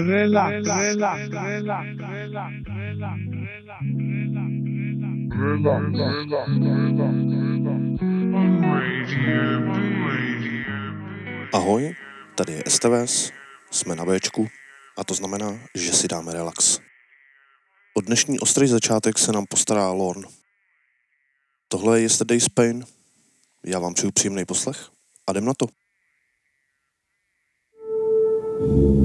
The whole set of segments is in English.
Relax, relax, relax, relax, relax, relax, Ahoj, tady je STVS, jsme na Bčku a to znamená, že si dáme relax. O dnešní ostrý začátek se nám postará Lorn. Tohle je Yesterday's Pain, já vám přeju příjemný poslech a jdem na to. relax,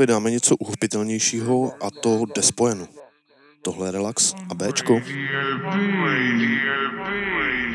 Martinovi dáme něco uchopitelnějšího a to despojenu. Tohle je relax a Bčko. Radio, radio, radio.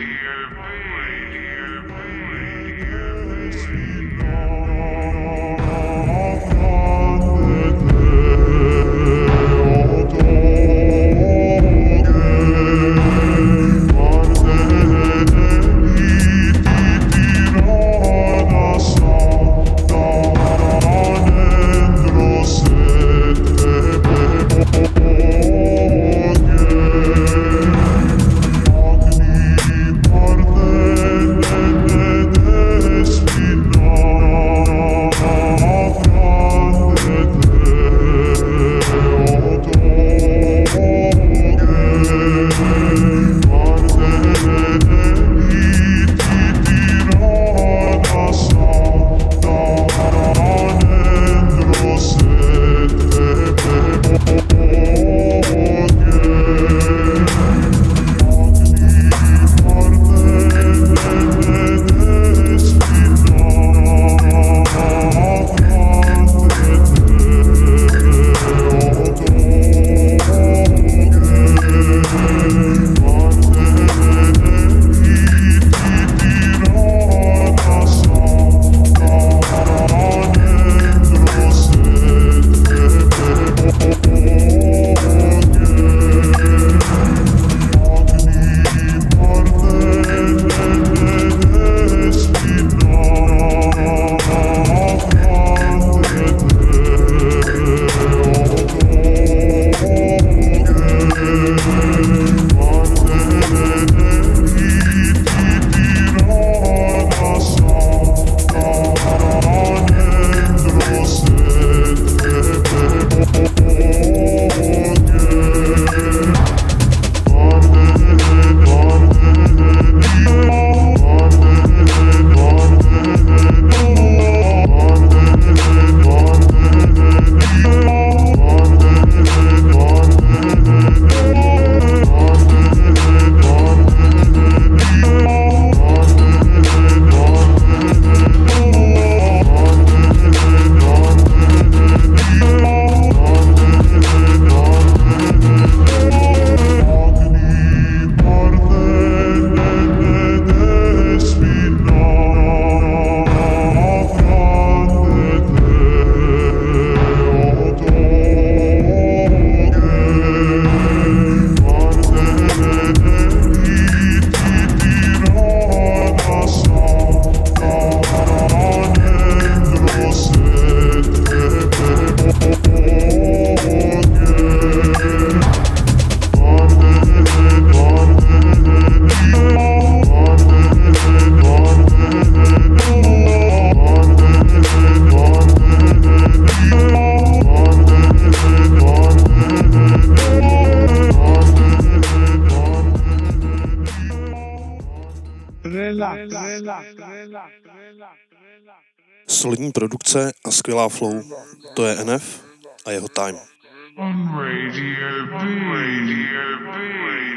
Produkce flow. To je NF a jeho time. On Radio B. Radio B. Radio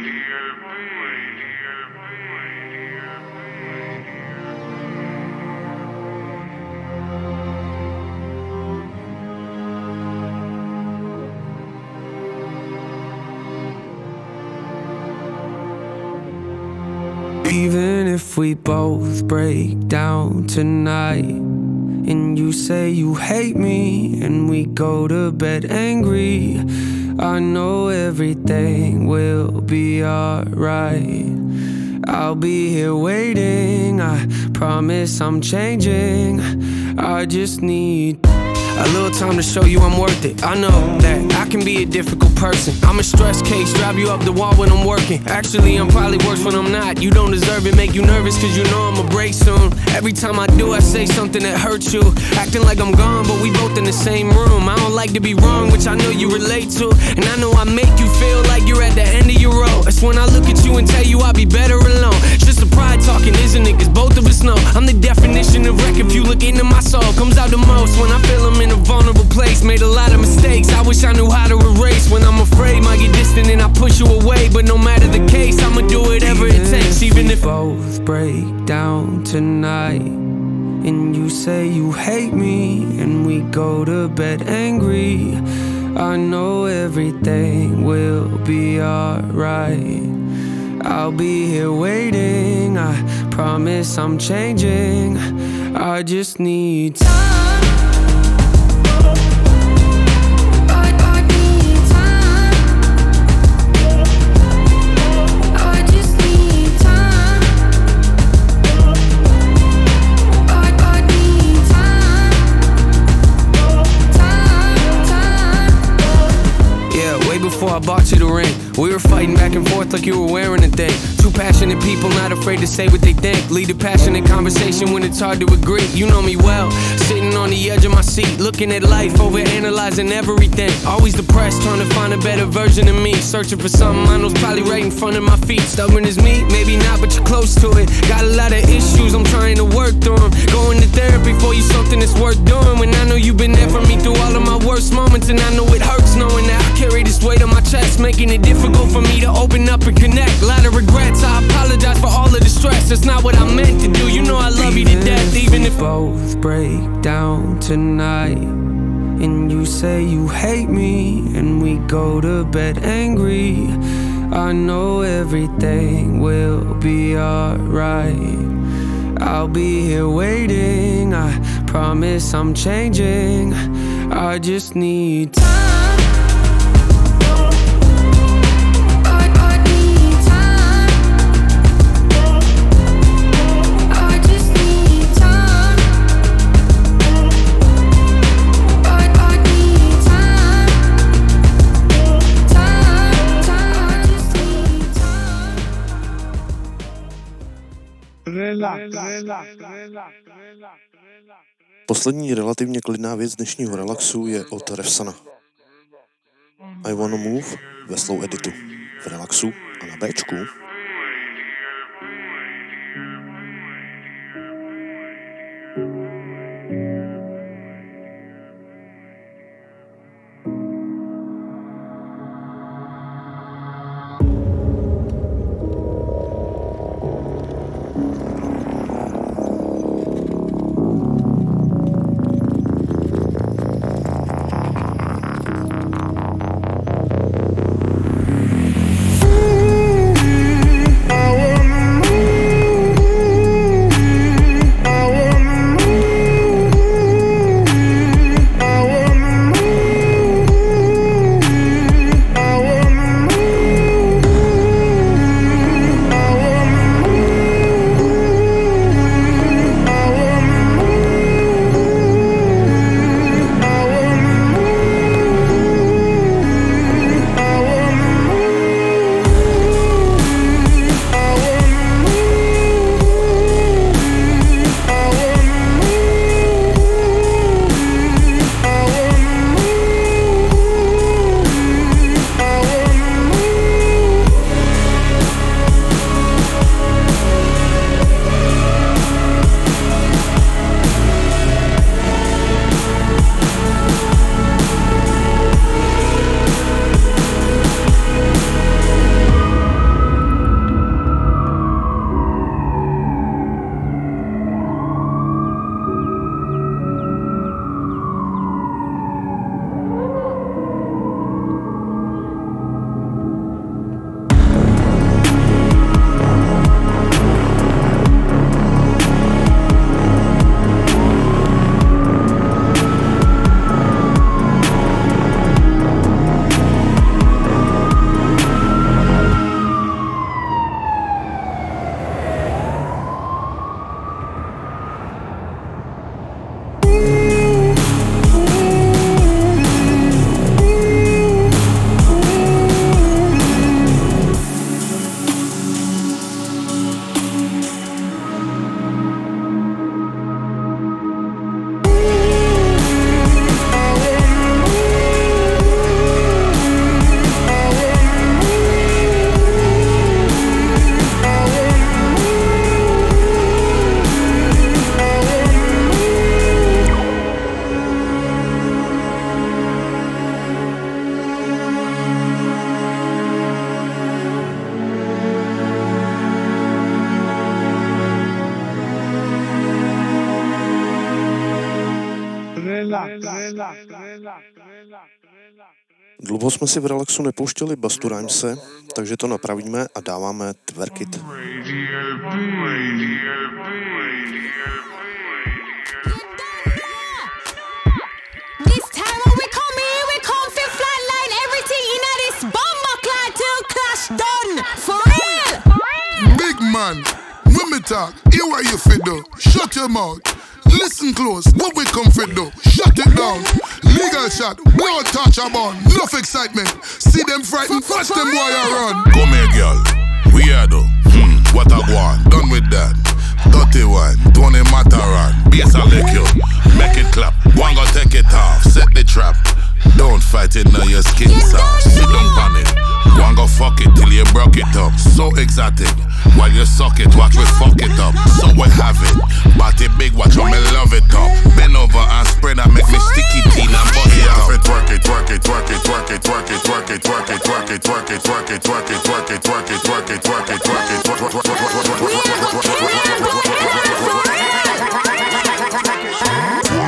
Even if we both break down tonight, and you say you hate me, and we go to bed angry, I know everything will be alright. I'll be here waiting, I promise I'm changing. I just need a little time to show you I'm worth it. I know that I can be a difficult person. I'm a stress case, drive you up the wall when I'm working. Actually, I'm probably worse when I'm not. You don't deserve it, make you nervous, cause you know I'ma break soon. Every time I do, I say something that hurts you. Acting like I'm gone, but we both in the same room. I don't like to be wrong, which I know you relate to. And I know I make you feel like you're at the end of your road. It's when I look at you and tell you I'll be better alone. It's just a pride talking, isn't it? Cause both of us know I'm the definition of wreck. If you look into my soul, comes out the most when I feel I'm in a vulnerable place. Made a lot of mistakes. I wish I knew how to erase. When I'm afraid, might get distant and I push you away. But no matter the case, I'ma do whatever it takes. Even if both break down tonight. And you say you hate me, and we go to bed angry. I know everything will be alright. I'll be here waiting. I promise I'm changing. I just need time. Before I bought you the ring. We were fighting back and forth like you were wearing a thing. Two passionate people, not afraid to say what they think. Lead a passionate conversation when it's hard to agree. You know me well, sitting on the edge of my seat, looking at life, over analyzing everything. Always depressed, trying to find a better version of me. Searching for something I know's probably right in front of my feet. Stubborn as me, maybe not, but you're close to it. Got a lot of issues, I'm trying to work through them. Going to therapy for you, something that's worth doing. When I know you've been there for me through all of my worst moments, and I know it hurts knowing that I carry this weight on my chest, making it difficult for me to open up and connect. Lot of regrets, I apologize for all of the stress. That's not what I meant to do. You know I love you to death, even if both break down tonight. And you say you hate me, and we go to bed angry. I know everything will be alright. I'll be here waiting. I promise I'm changing. I just need time. Poslední relativně klidná věc dnešního relaxu je od Refsana. I Wanna Move ve slow editu. V relaxu a na Bčku. jsme si v relaxu nepouštěli Bastu se, takže to napravíme a dáváme tverkit. Big man, no women talk, hear what you fit do. Shut your mouth. Listen close, what we come fit do. Shut it down. Legal shot, blood touch a bun. Enough excitement. See them frightened, watch them boy a run. Come here, girl. We are though. Hmm, what I want. Done with that. Dirty one, Tony Mataran. Bass a lick you. Make it clap. One go take it off. Set the trap. Don't fight it now, your skin soft. Sit down on it. One go fuck it till you broke it up. So exotic. While you suck it, watch we fuck it up. So we have it. Body big, watch how me love it up. Bend over and spread and make me sticky teen and butt it up. Twerk it, twerk it, twerk it, twerk it, twerk it, twerk it, twerk it, twerk it, twerk it, twerk it, twerk it, twerk it, twerk it, twerk it, twerk it, twerk it, twerk it,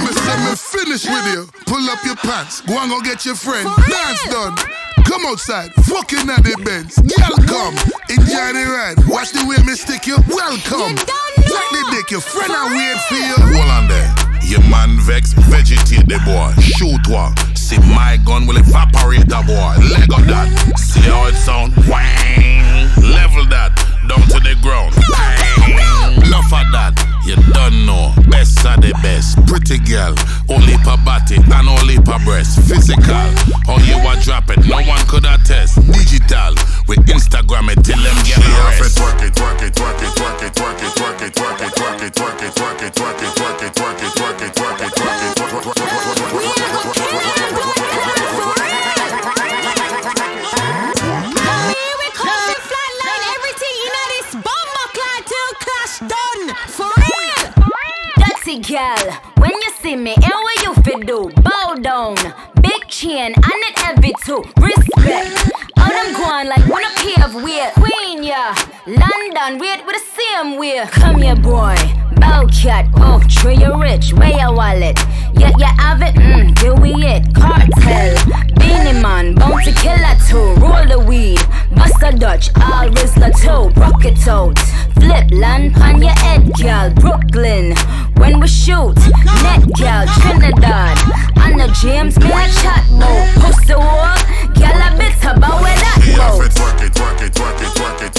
Me say me finish with you. Pull up your pants. Go and go get your friend. Dance done. Come outside. Fucking at the Benz. Girl, come. Enjoy the ride. Watch the way me stick you. Welcome. Like the dick. Your friend I wait for you. Hold on there. Your man vex, vegetate the boy. Shoot one. See my gun will evaporate the boy. Leg of that. See how it sound? Wang. Level that. Down to the ground. Bang. Love of that. You don't know. Best of the best. Pretty girl. Only per body and only per breast. Physical. How you a drop it. No one could attest. Digital. We Instagram it till them get arrested. Twerk it, twerk it, twerk it, twerk it, twerk it, twerk it, twerk it, twerk it, twerk it, twerk it, twerk it, twerk it, twerk it, twerk it, twerk it, twerk it, twerk it, twerk it, Here girl, when you see me, and what you fit do? Bow down, big chain, and it heavy too. Respect. All them going like wanna pave way. Queen, yeah. London, wait with the same way. Come here, boy. Bow cat, oh, tree you rich. Where your wallet? Yeah, you have it, mm, here we it. Cartel, Beenie Man, bounty killer too. Roll the weed, bust a Dutch, all Rizla too. Rock it out, flip, land on your head, girl. Brooklyn, when we shoot, net girl, Trinidad. On the James Miller chat mode, pussy walk, girl a bit about where that goes. twerk it, twerk it, twerk it, twerk it,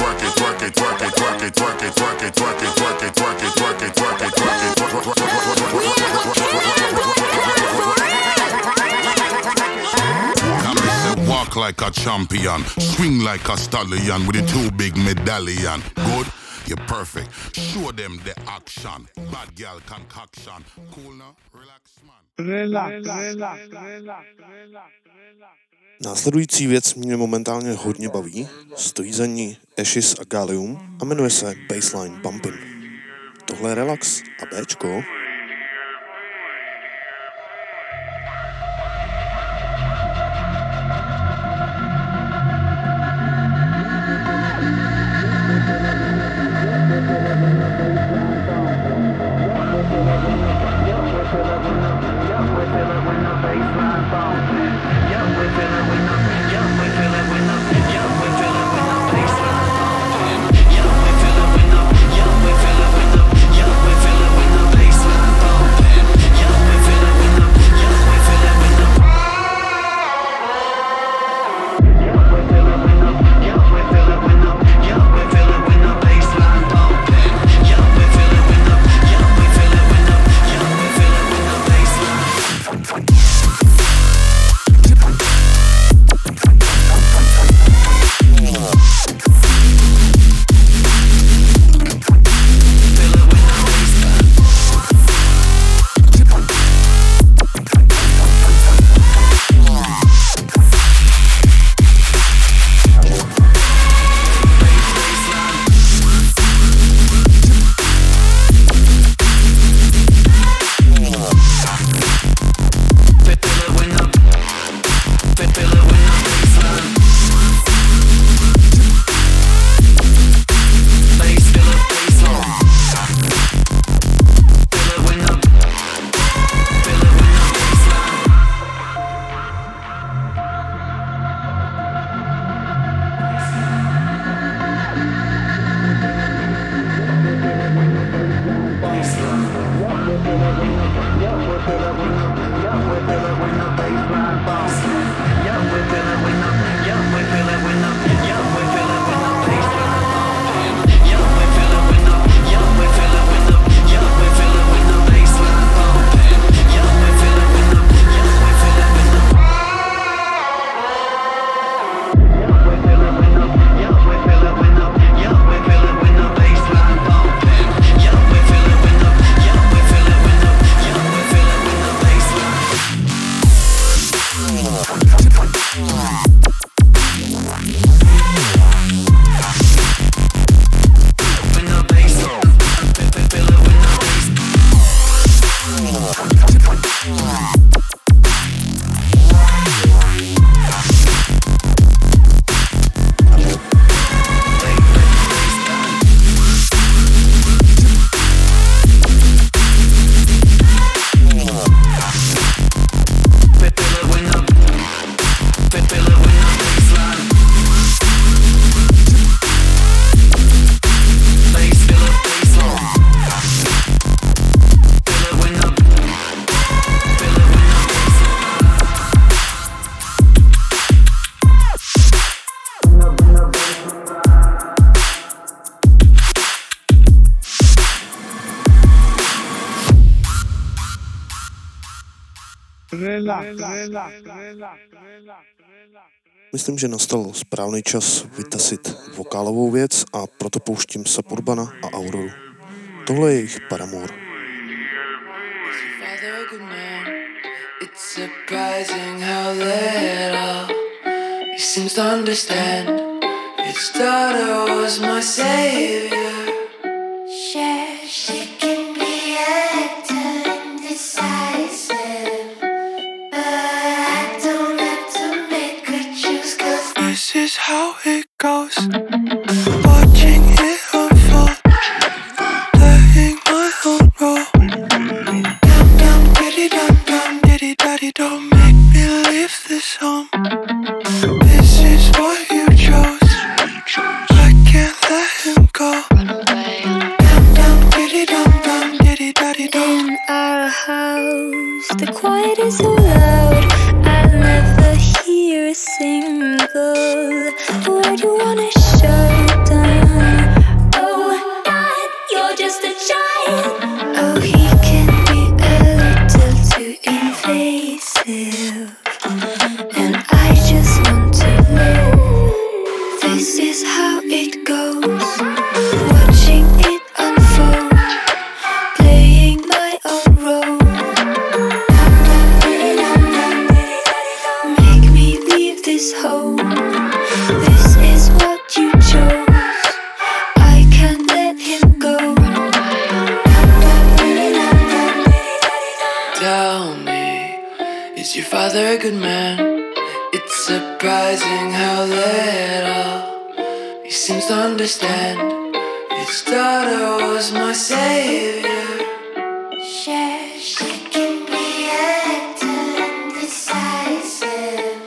like a champion, swing like a stallion with a too big medallion. Good, you're perfect. Show them the action. Bad girl concoction. Cool now, relax, man. Relax, relax, relax, relax, relax. relax. Následující věc mě momentálně hodně baví, stojí za ní Ashes a Gallium a jmenuje se Baseline Bumpin. Tohle je relax a Bčko. Myslím, že nastal správný čas vytasit vokálovou věc a proto pouštím Sapurbana a Auroru. Tohle je jejich paramour. Surprising how little he seems to understand. His daughter was my savior. is how it goes. tell me, is your father a good man? It's surprising how little he seems to understand. His daughter was my savior. Sure, she can be acting decisive,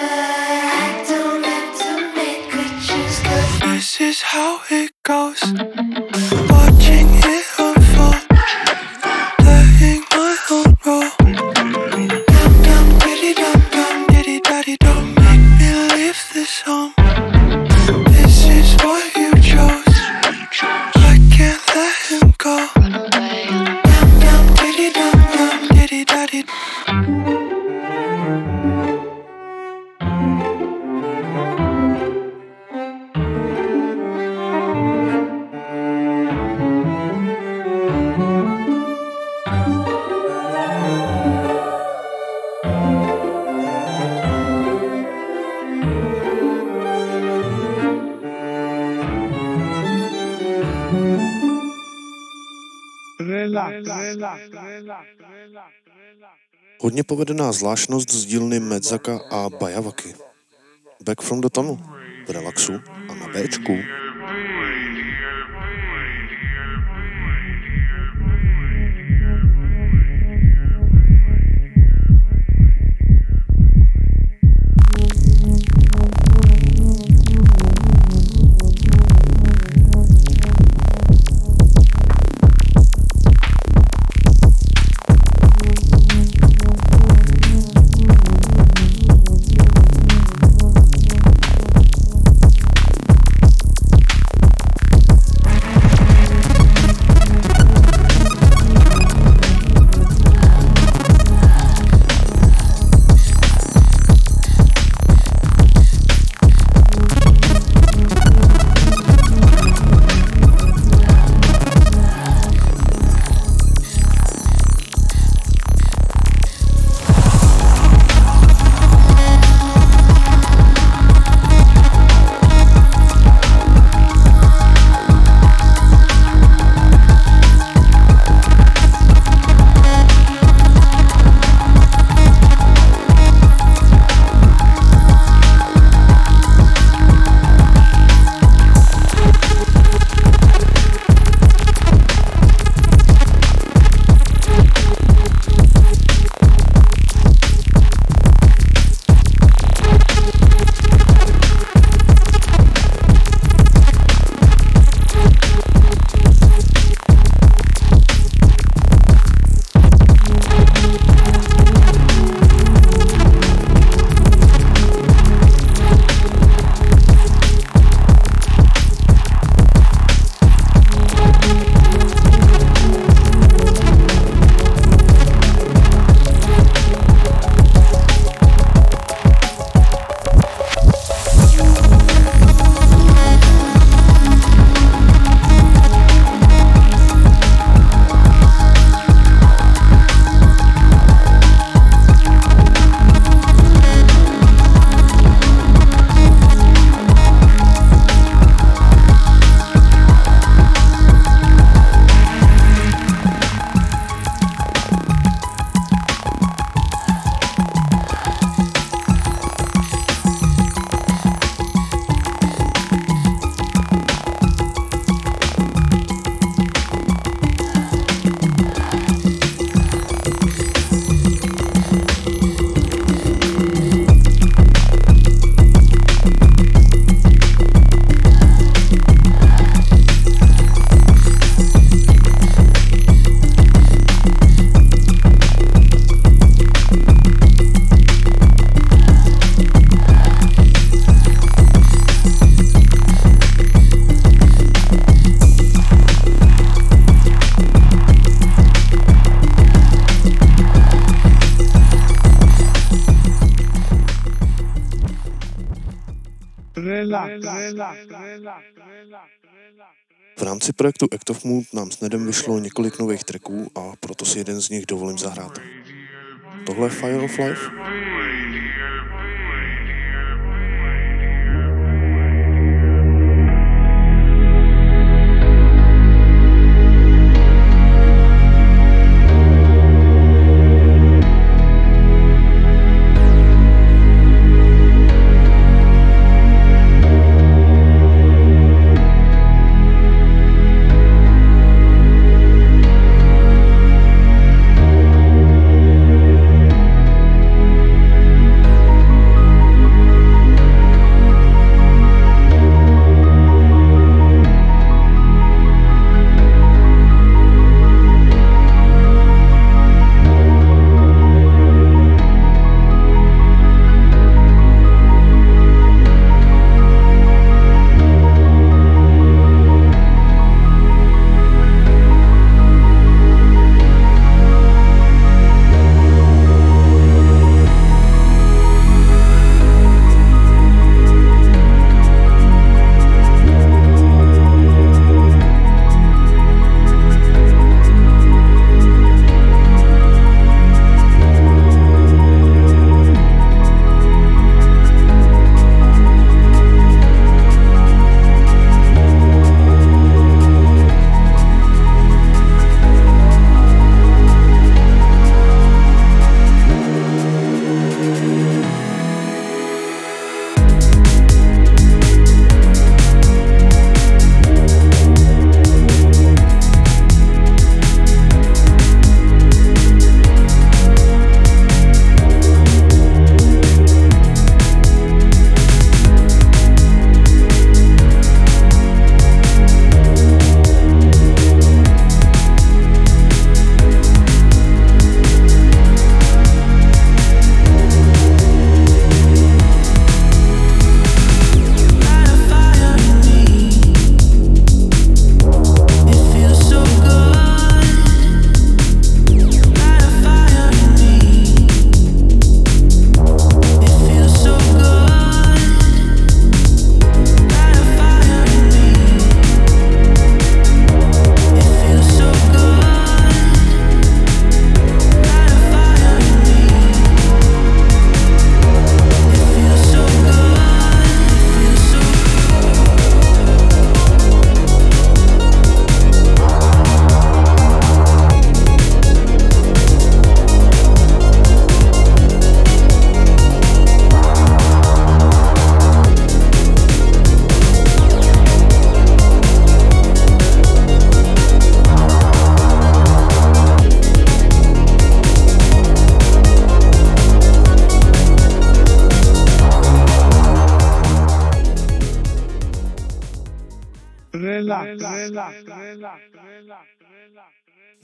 but I don't have to make a choose. This is how it goes. Hodně povedená zvláštnost z dílny Medzaka a Bajavaky. Back from the Tunnel, v relaxu a na Bčku. Rámci projektu Act of Mood nám s Nedem vyšlo několik nových tracků a proto si jeden z nich dovolím zahrát. Tohle je Fire of Life?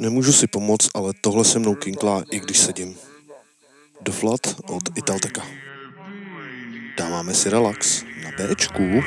Nemůžu si pomoct, ale tohle se mnou kinklá, i když sedím. The Flood od Italteka. Dáváme si relax na Bčku.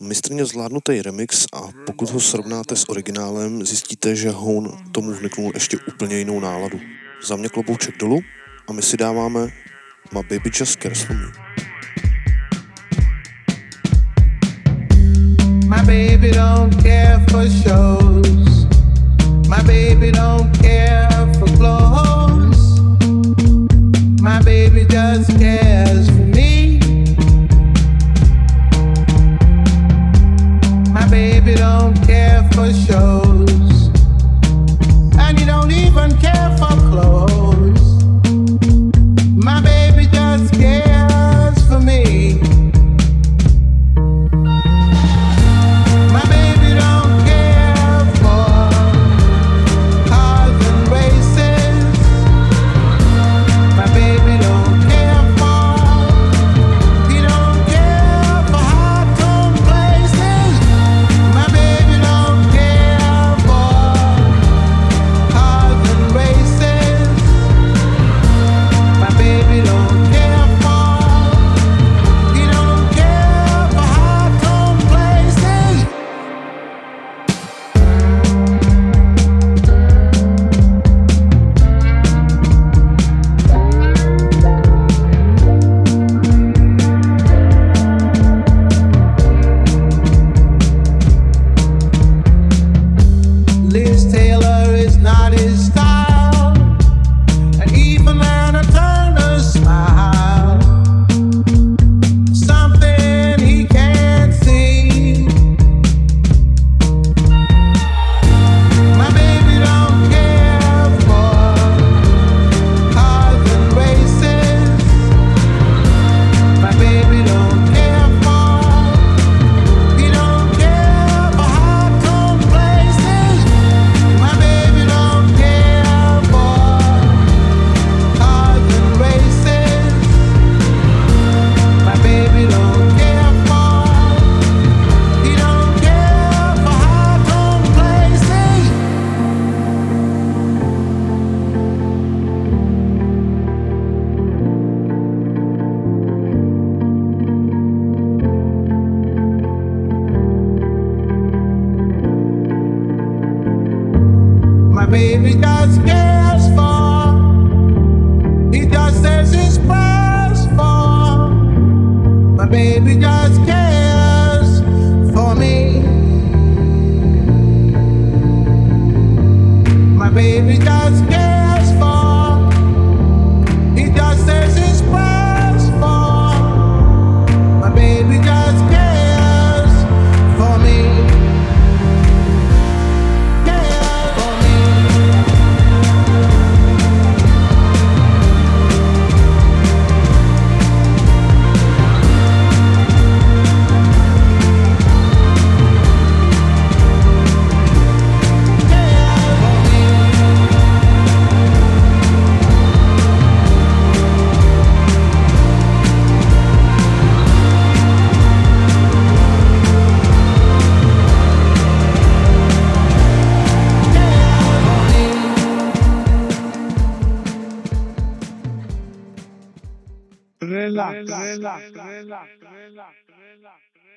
Mistrně zvládnutý remix a pokud ho srovnáte s originálem, zjistíte, že Hone tomu vniknul ještě úplně jinou náladu. Za mě klobouček dolů a my si dáváme My Baby Just Cares For Me. My baby don't care for shows. My baby don't care for clothes. My baby just cares for baby don't care for shows. And he don't even care for clothes.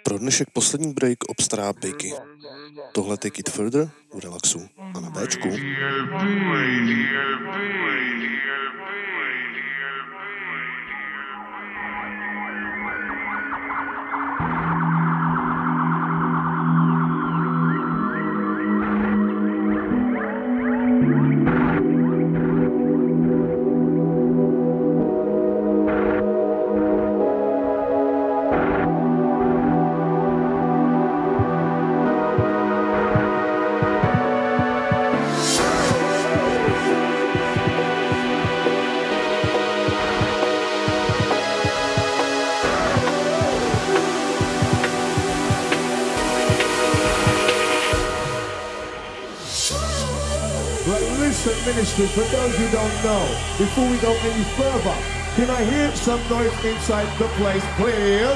Pro dnešek poslední break obstará Bejky. Tohle Take It Further v relaxu a na Bčku. Who don't know, before we go any further, can I hear some noise inside the place, please?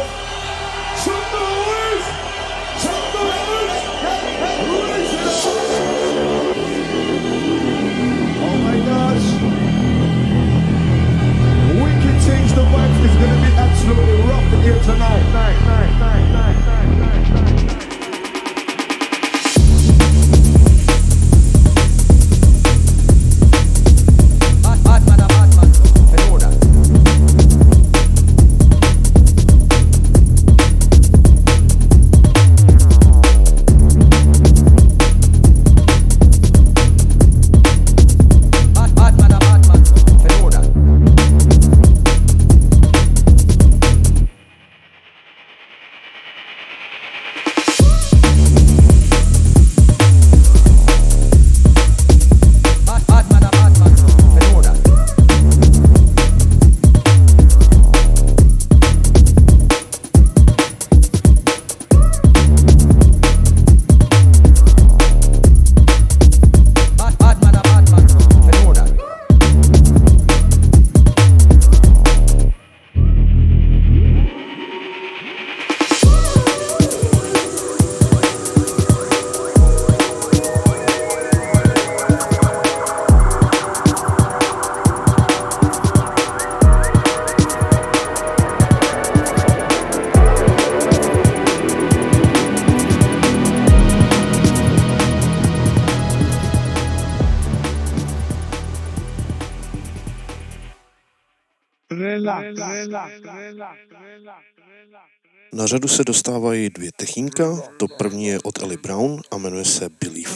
Some noise! Some noise! Raise it! Oh my gosh! Wicked change the vibes. It's gonna be absolutely rough here tonight. Night, night, night, night, night, Řadu se dostávají dvě techínka. To první je od Ellie Brown a jmenuje se Believe.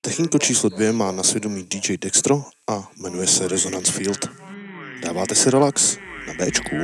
Techniku číslo dvě má na svědomí DJ Dextro a jmenuje se Resonance Field. Dáváte si relax na Bčku.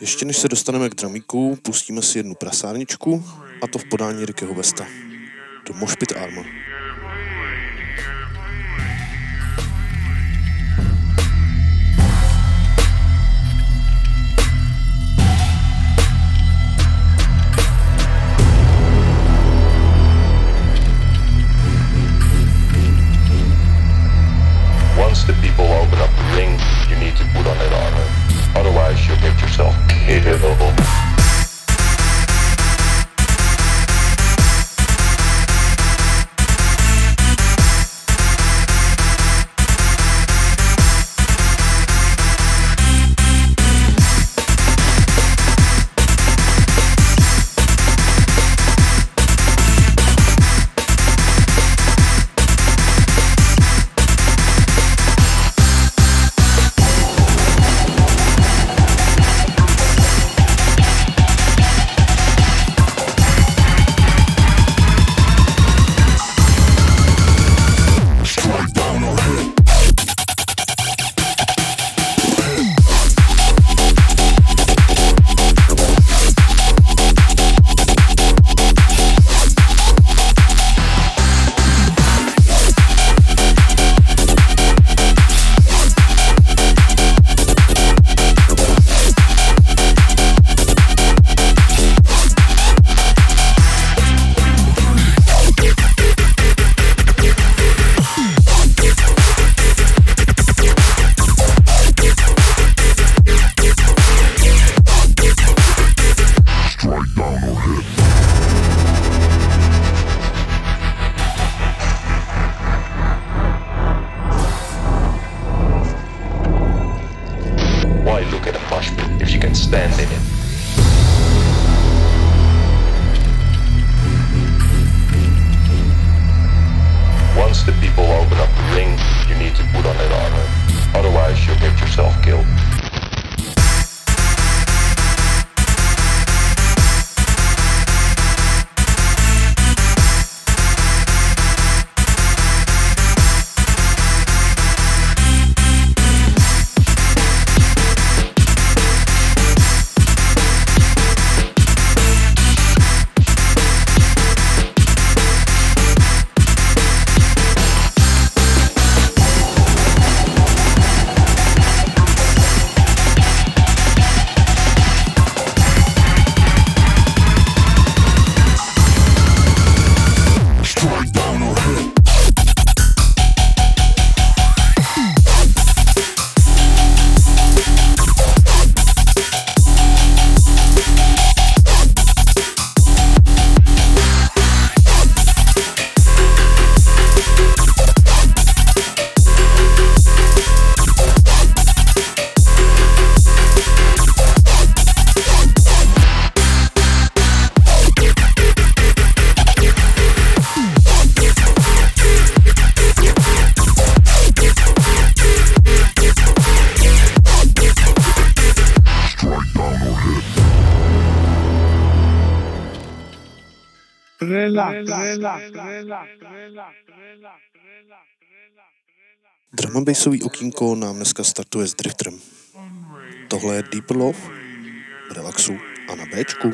Ještě než se dostaneme k dramíku, pustíme si jednu prasárničku, a to v podání Rickyho Vesta. Do Moshpit Arma. Once the people open up the ring, you need to put on that armor. Otherwise, you'll get yourself killed. Drum and bassový okýnko nám dneska startuje s Drifterem. Tohle je Deeper Love, Relaxu a na Bčku.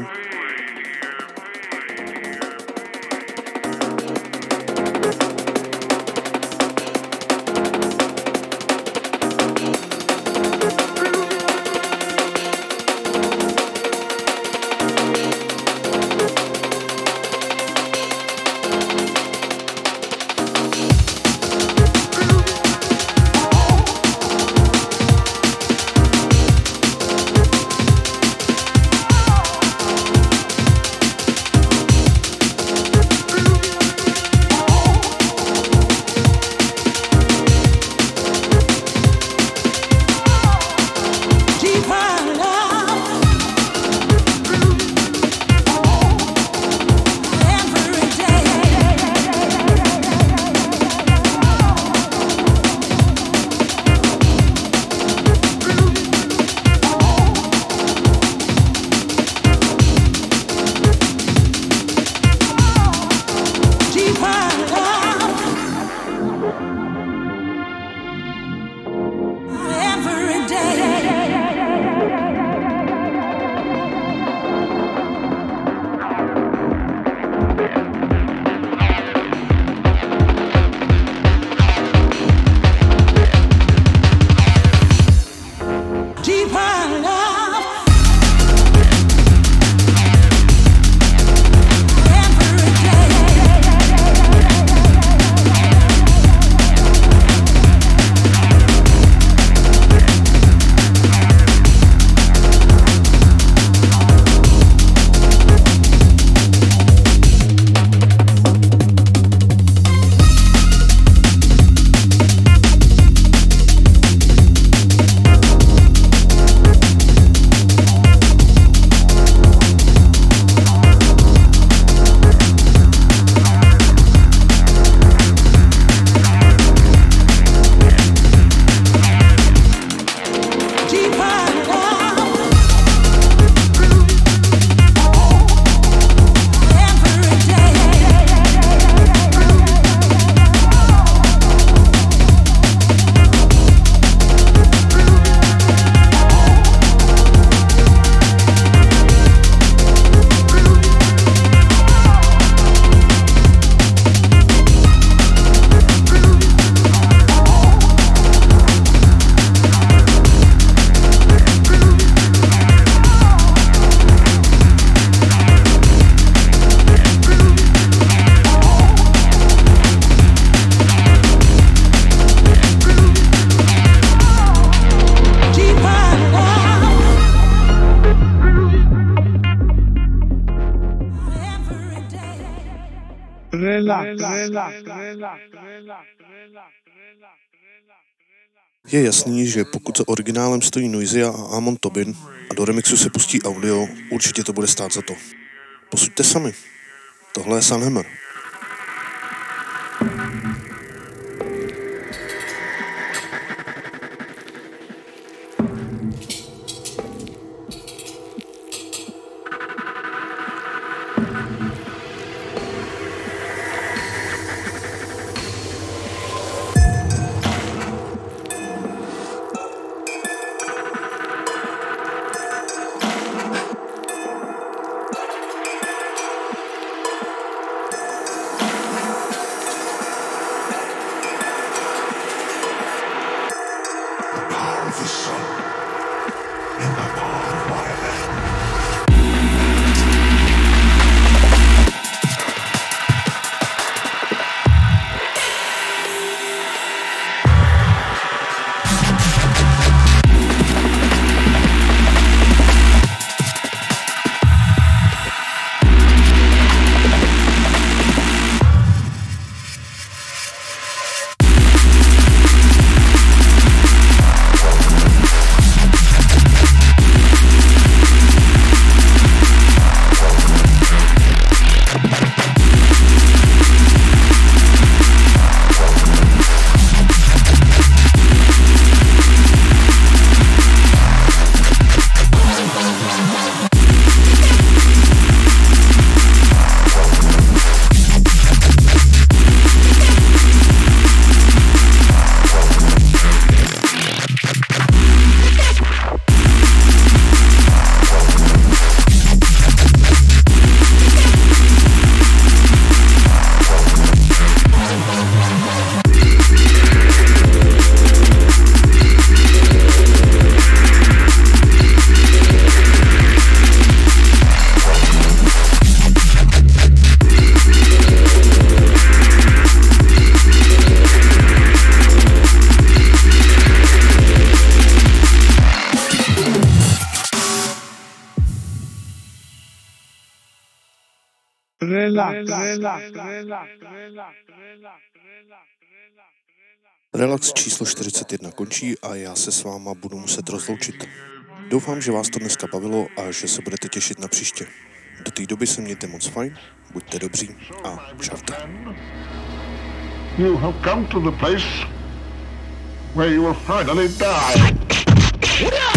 Je jasný, že pokud za originálem stojí Noisia a Amon Tobin a do remixu se pustí audio, určitě to bude stát za to. Posuďte sami. Tohle je Sunhammer. Relax číslo 41 končí a já se s váma budu muset rozloučit. Doufám, že vás to dneska bavilo a že se budete těšit na příště. Do té doby se mějte moc fajn, buďte dobří a čaute. You have come to the place where you will finally die.